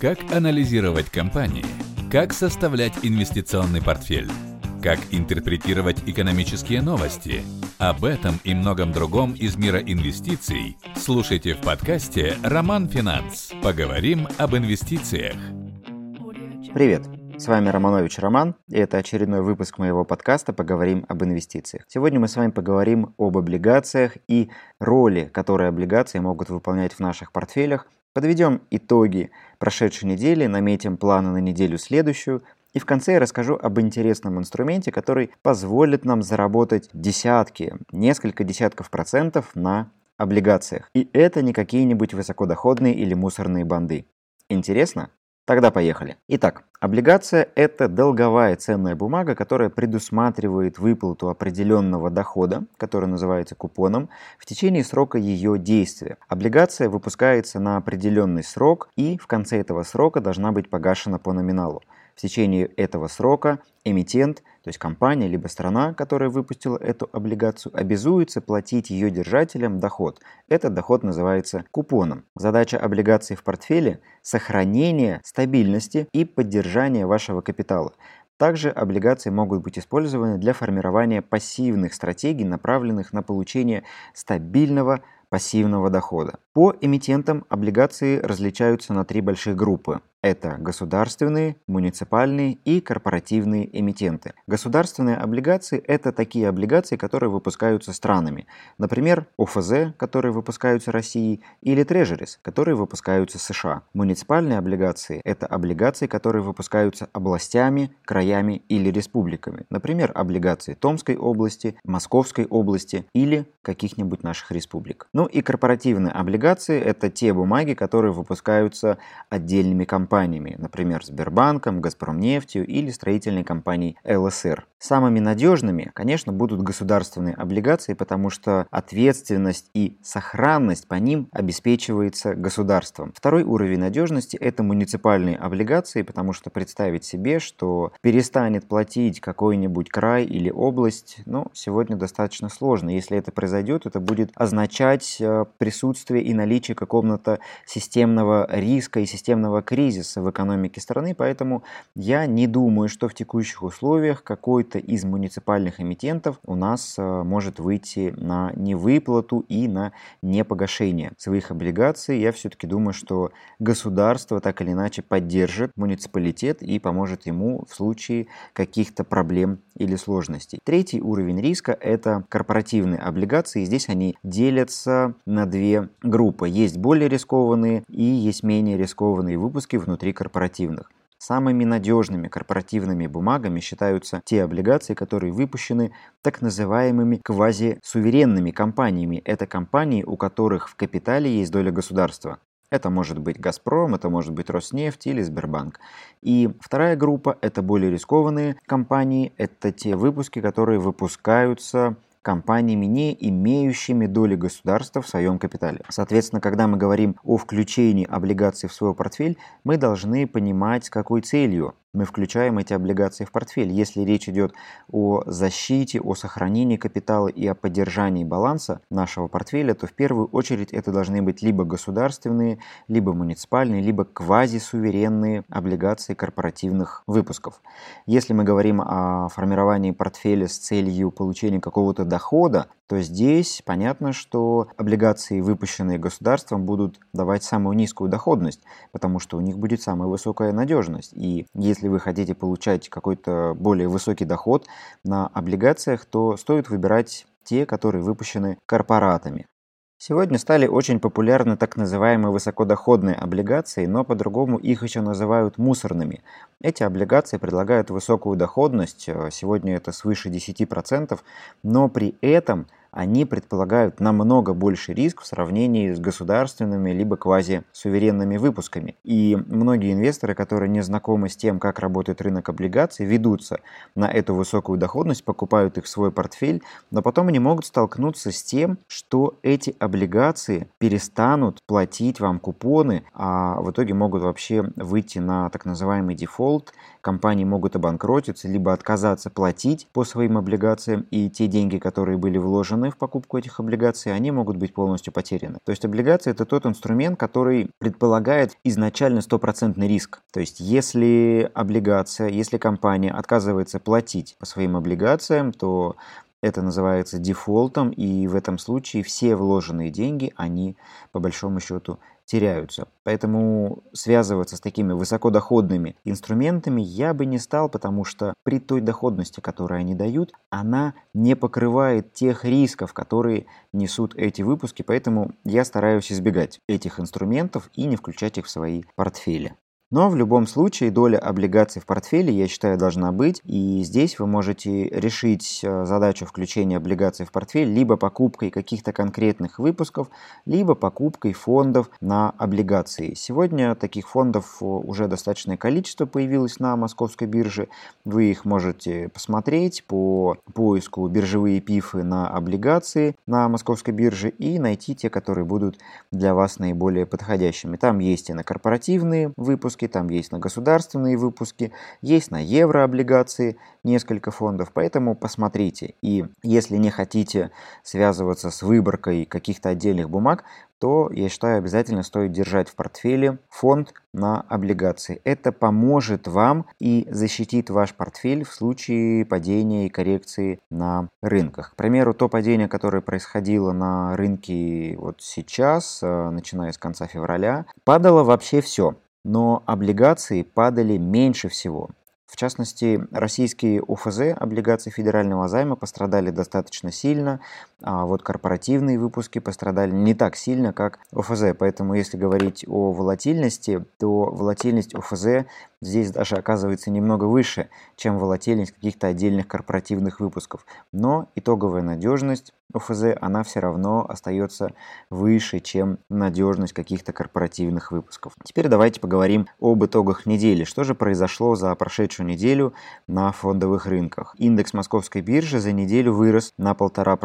Как анализировать компании? Как составлять инвестиционный портфель? Как интерпретировать экономические новости? Об этом и многом другом из мира инвестиций слушайте в подкасте «Роман Финанс». Поговорим об инвестициях. Привет! С вами Романович Роман, и это очередной выпуск моего подкаста «Поговорим об инвестициях». Сегодня мы с вами поговорим об облигациях и роли, которые облигации могут выполнять в наших портфелях, подведем итоги прошедшей недели, наметим планы на неделю следующую, и в конце я расскажу об интересном инструменте, который позволит нам заработать десятки, несколько десятков процентов на облигациях. И это не какие-нибудь высокодоходные или мусорные банды. Интересно? Тогда поехали. Итак, облигация – это долговая ценная бумага, которая предусматривает выплату определенного дохода, который называется купоном, в течение срока ее действия. Облигация выпускается на определенный срок и в конце этого срока должна быть погашена по номиналу. В течение этого срока эмитент, то есть компания либо страна, которая выпустила эту облигацию, обязуется платить ее держателям доход. Этот доход называется купоном. Задача облигаций в портфеле – сохранение стабильности и поддержание вашего капитала. Также облигации могут быть использованы для формирования пассивных стратегий, направленных на получение стабильного пассивного дохода. По эмитентам облигации различаются на три больших группы. Это государственные, муниципальные и корпоративные эмитенты. Государственные облигации – это такие облигации, которые выпускаются странами. Например, ОФЗ, которые выпускаются Россией, или Трежерис, которые выпускаются США. Муниципальные облигации – это облигации, которые выпускаются областями, краями или республиками. Например, облигации Томской области, Московской области или каких-нибудь наших республик. Ну и корпоративные облигации – это те бумаги, которые выпускаются отдельными компаниями компаниями, например, Сбербанком, Газпромнефтью или строительной компанией ЛСР. Самыми надежными, конечно, будут государственные облигации, потому что ответственность и сохранность по ним обеспечивается государством. Второй уровень надежности – это муниципальные облигации, потому что представить себе, что перестанет платить какой-нибудь край или область, ну, сегодня достаточно сложно. Если это произойдет, это будет означать э, присутствие и наличие какого-то системного риска и системного кризиса, в экономике страны, поэтому я не думаю, что в текущих условиях какой-то из муниципальных эмитентов у нас э, может выйти на невыплату и на непогашение своих облигаций. Я все-таки думаю, что государство так или иначе поддержит муниципалитет и поможет ему в случае каких-то проблем или сложностей. Третий уровень риска – это корпоративные облигации. Здесь они делятся на две группы. Есть более рискованные и есть менее рискованные выпуски внутри корпоративных. Самыми надежными корпоративными бумагами считаются те облигации, которые выпущены так называемыми квазисуверенными компаниями. Это компании, у которых в капитале есть доля государства. Это может быть «Газпром», это может быть «Роснефть» или «Сбербанк». И вторая группа – это более рискованные компании, это те выпуски, которые выпускаются компаниями, не имеющими доли государства в своем капитале. Соответственно, когда мы говорим о включении облигаций в свой портфель, мы должны понимать, с какой целью мы включаем эти облигации в портфель. Если речь идет о защите, о сохранении капитала и о поддержании баланса нашего портфеля, то в первую очередь это должны быть либо государственные, либо муниципальные, либо квазисуверенные облигации корпоративных выпусков. Если мы говорим о формировании портфеля с целью получения какого-то дохода, то здесь понятно, что облигации, выпущенные государством, будут давать самую низкую доходность, потому что у них будет самая высокая надежность. И если вы хотите получать какой-то более высокий доход на облигациях, то стоит выбирать те, которые выпущены корпоратами. Сегодня стали очень популярны так называемые высокодоходные облигации, но по-другому их еще называют мусорными. Эти облигации предлагают высокую доходность, сегодня это свыше 10%, но при этом – они предполагают намного больше риск в сравнении с государственными либо квазисуверенными выпусками. И многие инвесторы, которые не знакомы с тем, как работает рынок облигаций, ведутся на эту высокую доходность, покупают их в свой портфель, но потом они могут столкнуться с тем, что эти облигации перестанут платить вам купоны, а в итоге могут вообще выйти на так называемый дефолт, компании могут обанкротиться, либо отказаться платить по своим облигациям, и те деньги, которые были вложены, в покупку этих облигаций, они могут быть полностью потеряны. То есть облигации это тот инструмент, который предполагает изначально стопроцентный риск. То есть если облигация, если компания отказывается платить по своим облигациям, то это называется дефолтом, и в этом случае все вложенные деньги, они по большому счету теряются. Поэтому связываться с такими высокодоходными инструментами я бы не стал, потому что при той доходности, которую они дают, она не покрывает тех рисков, которые несут эти выпуски, поэтому я стараюсь избегать этих инструментов и не включать их в свои портфели. Но в любом случае доля облигаций в портфеле, я считаю, должна быть. И здесь вы можете решить э, задачу включения облигаций в портфель либо покупкой каких-то конкретных выпусков, либо покупкой фондов на облигации. Сегодня таких фондов э, уже достаточное количество появилось на московской бирже. Вы их можете посмотреть по поиску биржевые пифы на облигации на московской бирже и найти те, которые будут для вас наиболее подходящими. Там есть и на корпоративные выпуски, выпуски, там есть на государственные выпуски, есть на еврооблигации несколько фондов, поэтому посмотрите. И если не хотите связываться с выборкой каких-то отдельных бумаг, то, я считаю, обязательно стоит держать в портфеле фонд на облигации. Это поможет вам и защитит ваш портфель в случае падения и коррекции на рынках. К примеру, то падение, которое происходило на рынке вот сейчас, э, начиная с конца февраля, падало вообще все но облигации падали меньше всего. В частности, российские УФЗ, облигации федерального займа, пострадали достаточно сильно, а вот корпоративные выпуски пострадали не так сильно, как ОФЗ. Поэтому, если говорить о волатильности, то волатильность ОФЗ здесь даже оказывается немного выше, чем волатильность каких-то отдельных корпоративных выпусков. Но итоговая надежность ОФЗ, она все равно остается выше, чем надежность каких-то корпоративных выпусков. Теперь давайте поговорим об итогах недели. Что же произошло за прошедшую неделю на фондовых рынках? Индекс московской биржи за неделю вырос на полтора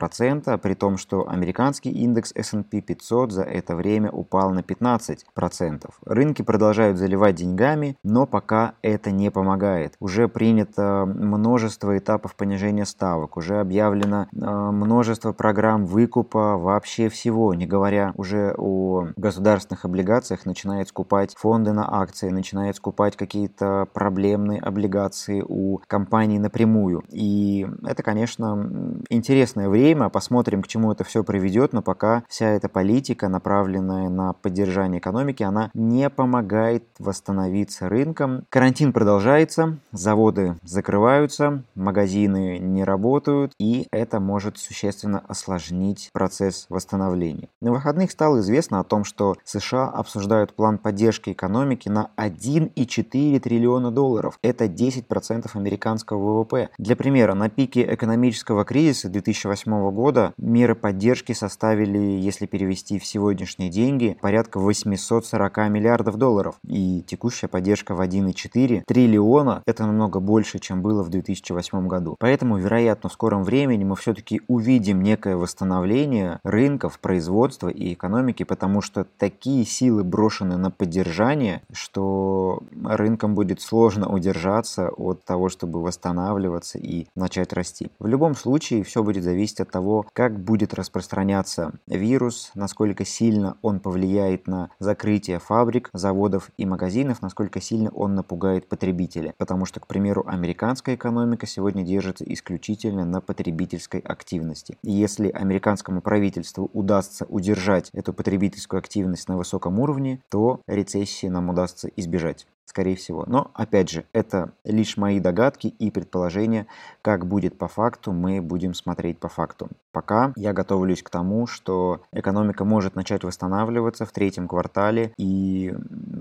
процента, при том, что американский индекс S&P 500 за это время упал на 15%. Рынки продолжают заливать деньгами, но пока это не помогает. Уже принято множество этапов понижения ставок, уже объявлено э, множество программ выкупа вообще всего, не говоря уже о государственных облигациях, начинает скупать фонды на акции, начинает скупать какие-то проблемные облигации у компаний напрямую. И это, конечно, интересное время, посмотрим, к чему это все приведет, но пока вся эта политика, направленная на поддержание экономики, она не помогает восстановиться рынкам. Карантин продолжается, заводы закрываются, магазины не работают, и это может существенно осложнить процесс восстановления. На выходных стало известно о том, что США обсуждают план поддержки экономики на 1,4 триллиона долларов. Это 10% американского ВВП. Для примера, на пике экономического кризиса 2008 года меры поддержки составили, если перевести в сегодняшние деньги, порядка 840 миллиардов долларов. И текущая поддержка в 1,4 триллиона – это намного больше, чем было в 2008 году. Поэтому, вероятно, в скором времени мы все-таки увидим не некое восстановление рынков, производства и экономики, потому что такие силы брошены на поддержание, что рынкам будет сложно удержаться от того, чтобы восстанавливаться и начать расти. В любом случае, все будет зависеть от того, как будет распространяться вирус, насколько сильно он повлияет на закрытие фабрик, заводов и магазинов, насколько сильно он напугает потребителя. Потому что, к примеру, американская экономика сегодня держится исключительно на потребительской активности. И если американскому правительству удастся удержать эту потребительскую активность на высоком уровне, то рецессии нам удастся избежать скорее всего. Но, опять же, это лишь мои догадки и предположения. Как будет по факту, мы будем смотреть по факту. Пока я готовлюсь к тому, что экономика может начать восстанавливаться в третьем квартале, и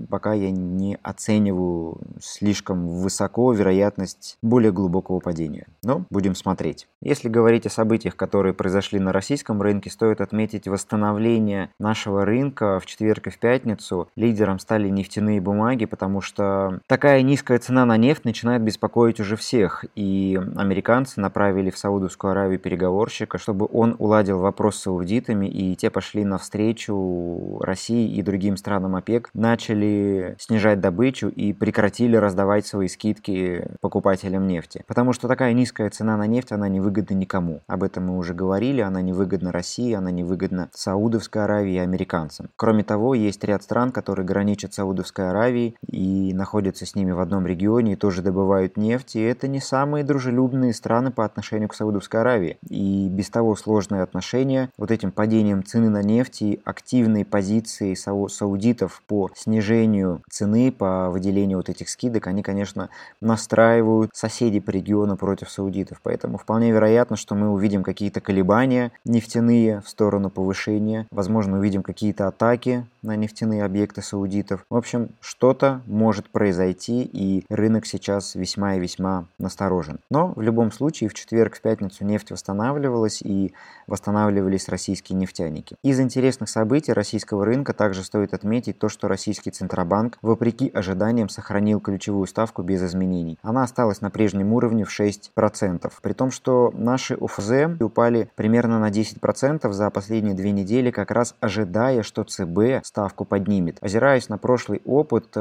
пока я не оцениваю слишком высоко вероятность более глубокого падения. Но будем смотреть. Если говорить о событиях, которые произошли на российском рынке, стоит отметить восстановление нашего рынка в четверг и в пятницу. Лидером стали нефтяные бумаги, потому что что такая низкая цена на нефть начинает беспокоить уже всех, и американцы направили в Саудовскую Аравию переговорщика, чтобы он уладил вопрос с саудитами, и те пошли навстречу России и другим странам ОПЕК, начали снижать добычу и прекратили раздавать свои скидки покупателям нефти. Потому что такая низкая цена на нефть, она невыгодна никому. Об этом мы уже говорили, она невыгодна России, она невыгодна Саудовской Аравии и американцам. Кроме того, есть ряд стран, которые граничат с Саудовской Аравией и находятся с ними в одном регионе и тоже добывают нефть, и это не самые дружелюбные страны по отношению к Саудовской Аравии. И без того сложные отношения, вот этим падением цены на нефть и активной позиции сау саудитов по снижению цены, по выделению вот этих скидок, они, конечно, настраивают соседей по региону против саудитов. Поэтому вполне вероятно, что мы увидим какие-то колебания нефтяные в сторону повышения, возможно, увидим какие-то атаки на нефтяные объекты саудитов. В общем, что-то может произойти, и рынок сейчас весьма и весьма насторожен. Но в любом случае в четверг, в пятницу нефть восстанавливалась и восстанавливались российские нефтяники. Из интересных событий российского рынка также стоит отметить то, что российский Центробанк, вопреки ожиданиям, сохранил ключевую ставку без изменений. Она осталась на прежнем уровне в 6%, при том, что наши ОФЗ упали примерно на 10% за последние две недели, как раз ожидая, что ЦБ ставку поднимет. Озираясь на прошлый опыт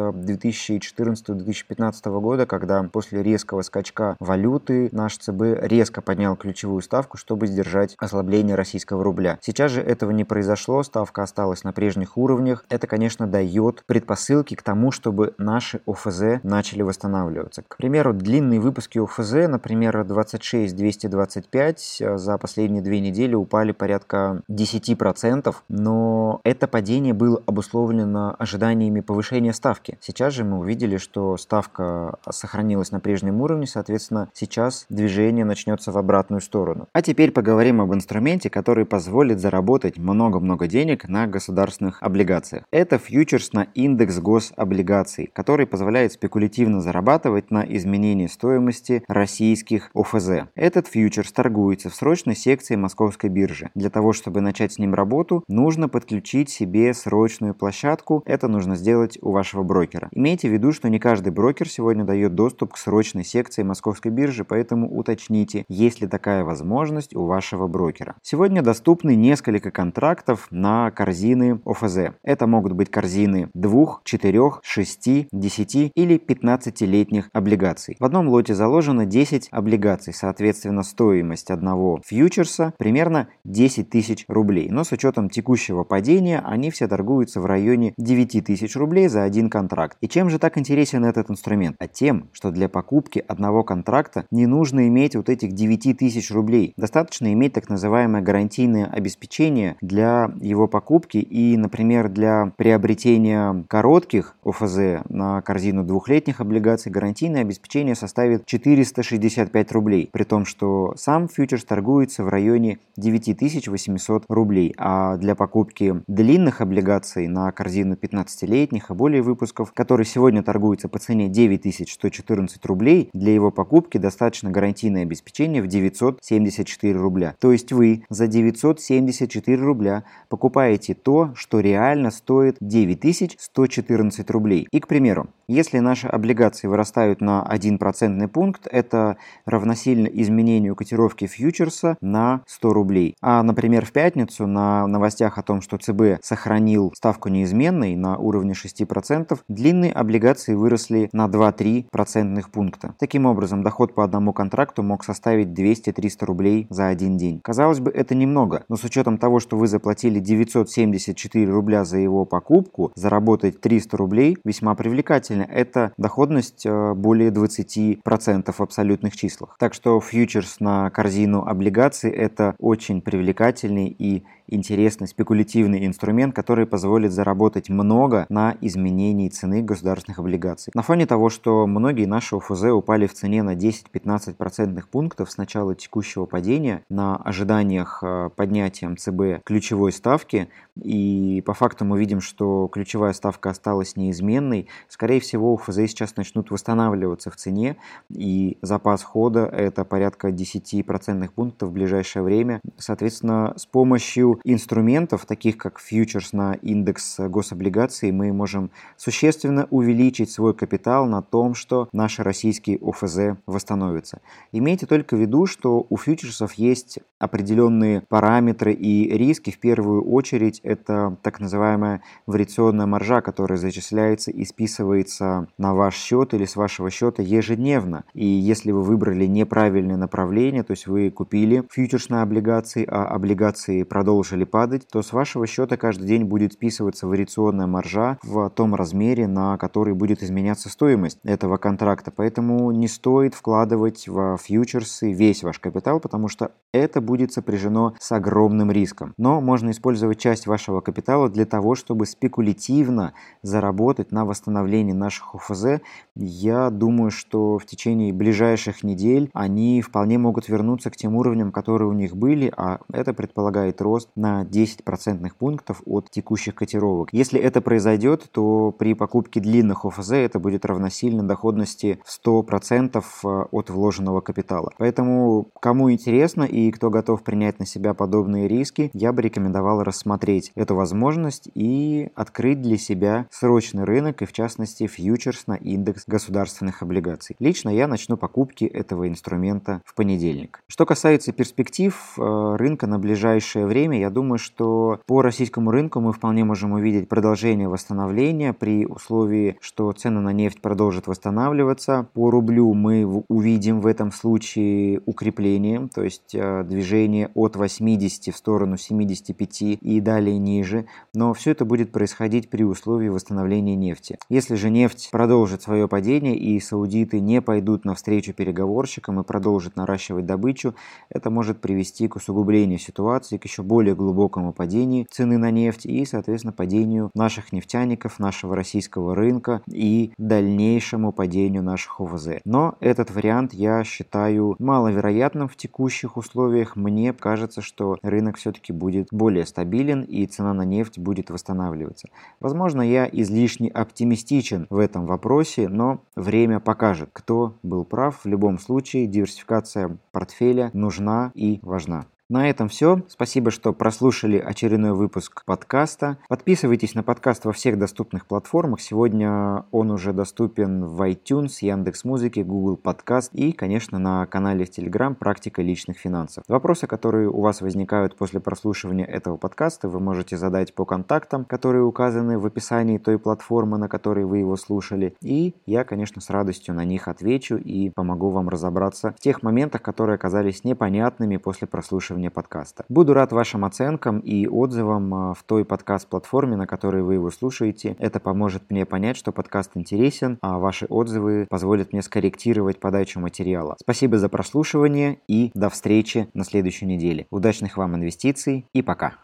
2014-2015 э, года, когда после резкого скачка валюты наш ЦБ резко поднял ключевую ставку, чтобы сдержать ослабление российского рубля. Сейчас же этого не произошло, ставка осталась на прежних уровнях. Это, конечно, дает предпосылки к тому, чтобы наши ОФЗ начали восстанавливаться. К примеру, длинные выпуски ОФЗ, например, 26-225 э, за последние две недели упали порядка 10%, но это падение было обусловлено ожиданиями повышения ставки. Сейчас же мы увидели, что ставка сохранилась на прежнем уровне, соответственно, сейчас движение начнется в обратную сторону. А теперь поговорим об инструменте, который позволит заработать много-много денег на государственных облигациях. Это фьючерс на индекс гособлигаций, который позволяет спекулятивно зарабатывать на изменении стоимости российских ОФЗ. Этот фьючерс торгуется в срочной секции Московской биржи. Для того, чтобы начать с ним работу, нужно подключить себе срочную площадку, это нужно сделать у вашего брокера. Имейте в виду, что не каждый брокер сегодня дает доступ к срочной секции московской биржи, поэтому уточните, есть ли такая возможность у вашего брокера. Сегодня доступны несколько контрактов на корзины ОФЗ. Это могут быть корзины 2, 4, 6, 10 или 15-летних облигаций. В одном лоте заложено 10 облигаций, соответственно стоимость одного фьючерса примерно 10 тысяч рублей. Но с учетом текущего падения они все торгуют торгуется в районе 9 тысяч рублей за один контракт. И чем же так интересен этот инструмент? А тем, что для покупки одного контракта не нужно иметь вот этих 9 тысяч рублей. Достаточно иметь так называемое гарантийное обеспечение для его покупки и, например, для приобретения коротких ОФЗ на корзину двухлетних облигаций гарантийное обеспечение составит 465 рублей, при том, что сам фьючерс торгуется в районе 9800 рублей, а для покупки длинных облигаций на корзину 15-летних и более выпусков, который сегодня торгуется по цене 9114 рублей, для его покупки достаточно гарантийное обеспечение в 974 рубля. То есть вы за 974 рубля покупаете то, что реально стоит 9114 рублей. И, к примеру, если наши облигации вырастают на 1 процентный пункт, это равносильно изменению котировки фьючерса на 100 рублей. А, например, в пятницу на новостях о том, что ЦБ сохранил ставку неизменной на уровне 6%, длинные облигации выросли на 2-3 процентных пункта. Таким образом, доход по одному контракту мог составить 200-300 рублей за один день. Казалось бы, это немного, но с учетом того, что вы заплатили 974 рубля за его покупку, заработать 300 рублей весьма привлекательно. Это доходность э, более 20% в абсолютных числах. Так что фьючерс на корзину облигаций это очень привлекательный и интересный спекулятивный инструмент, который позволит заработать много на изменении цены государственных облигаций. На фоне того, что многие наши ОФЗ упали в цене на 10-15 процентных пунктов с начала текущего падения на ожиданиях э, поднятия ЦБ ключевой ставки, и по факту мы видим, что ключевая ставка осталась неизменной, скорее всего ОФЗ сейчас начнут восстанавливаться в цене, и запас хода это порядка 10 процентных пунктов в ближайшее время. Соответственно, с помощью инструментов, таких как фьючерс на индекс гособлигаций, мы можем существенно увеличить свой капитал на том, что наши российские ОФЗ восстановятся. Имейте только в виду, что у фьючерсов есть определенные параметры и риски. В первую очередь это так называемая вариационная маржа, которая зачисляется и списывается на ваш счет или с вашего счета ежедневно. И если вы выбрали неправильное направление, то есть вы купили фьючерсные облигации, а облигации продолжили падать, то с вашего счета каждый день будет списываться вариационная маржа в том размере, на который будет изменяться стоимость этого контракта. Поэтому не стоит вкладывать в фьючерсы весь ваш капитал, потому что это будет сопряжено с огромным риском. Но можно использовать часть вашего капитала для того, чтобы спекулятивно заработать на восстановлении наших ОФЗ. Я думаю, что в течение ближайших недель они вполне могут вернуться к тем уровням, которые у них были, а это предполагает рост на 10 процентных пунктов от текущих котировок. Если это произойдет, то при покупке длинных ОФЗ это будет равносильно доходности в 100% э, от вложенного капитала. Поэтому, кому интересно и кто готов принять на себя подобные риски, я бы рекомендовал рассмотреть эту возможность и открыть для себя срочный рынок и в частности фьючерс на индекс государственных облигаций. Лично я начну покупки этого инструмента в понедельник. Что касается перспектив э, рынка на ближайшее время, я думаю, что по российскому рынку мы вполне можем увидеть продолжение восстановления при условии, что цены на нефть продолжат восстанавливаться. По рублю мы увидим в этом случае укрепление, то есть э, движение от 80 в сторону 75 и далее ниже. Но все это будет происходить при условии восстановления нефти. Если же нефть продолжит свое падение и саудиты не пойдут навстречу переговорщикам и продолжат наращивать добычу, это может привести к усугублению ситуации, к еще более глубокому падению цены на нефть и, соответственно, падению наших нефтяников, нашего российского рынка и дальнейшему падению наших ОВЗ. Но этот вариант я считаю маловероятным в текущих условиях. Мне кажется, что рынок все-таки будет более стабилен и цена на нефть будет восстанавливаться. Возможно, я излишне оптимистичен в этом вопросе, но время покажет, кто был прав. В любом случае, диверсификация портфеля нужна и важна. На этом все. Спасибо, что прослушали очередной выпуск подкаста. Подписывайтесь на подкаст во всех доступных платформах. Сегодня он уже доступен в iTunes, Яндекс.Музыке, Google Подкаст и, конечно, на канале в Telegram «Практика личных финансов». Вопросы, которые у вас возникают после прослушивания этого подкаста, вы можете задать по контактам, которые указаны в описании той платформы, на которой вы его слушали. И я, конечно, с радостью на них отвечу и помогу вам разобраться в тех моментах, которые оказались непонятными после прослушивания прослушивания подкаста. Буду рад вашим оценкам и отзывам а, в той подкаст-платформе, на которой вы его слушаете. Это поможет мне понять, что подкаст интересен, а ваши отзывы позволят мне скорректировать подачу материала. Спасибо за прослушивание и до встречи на следующей неделе. Удачных вам инвестиций и пока!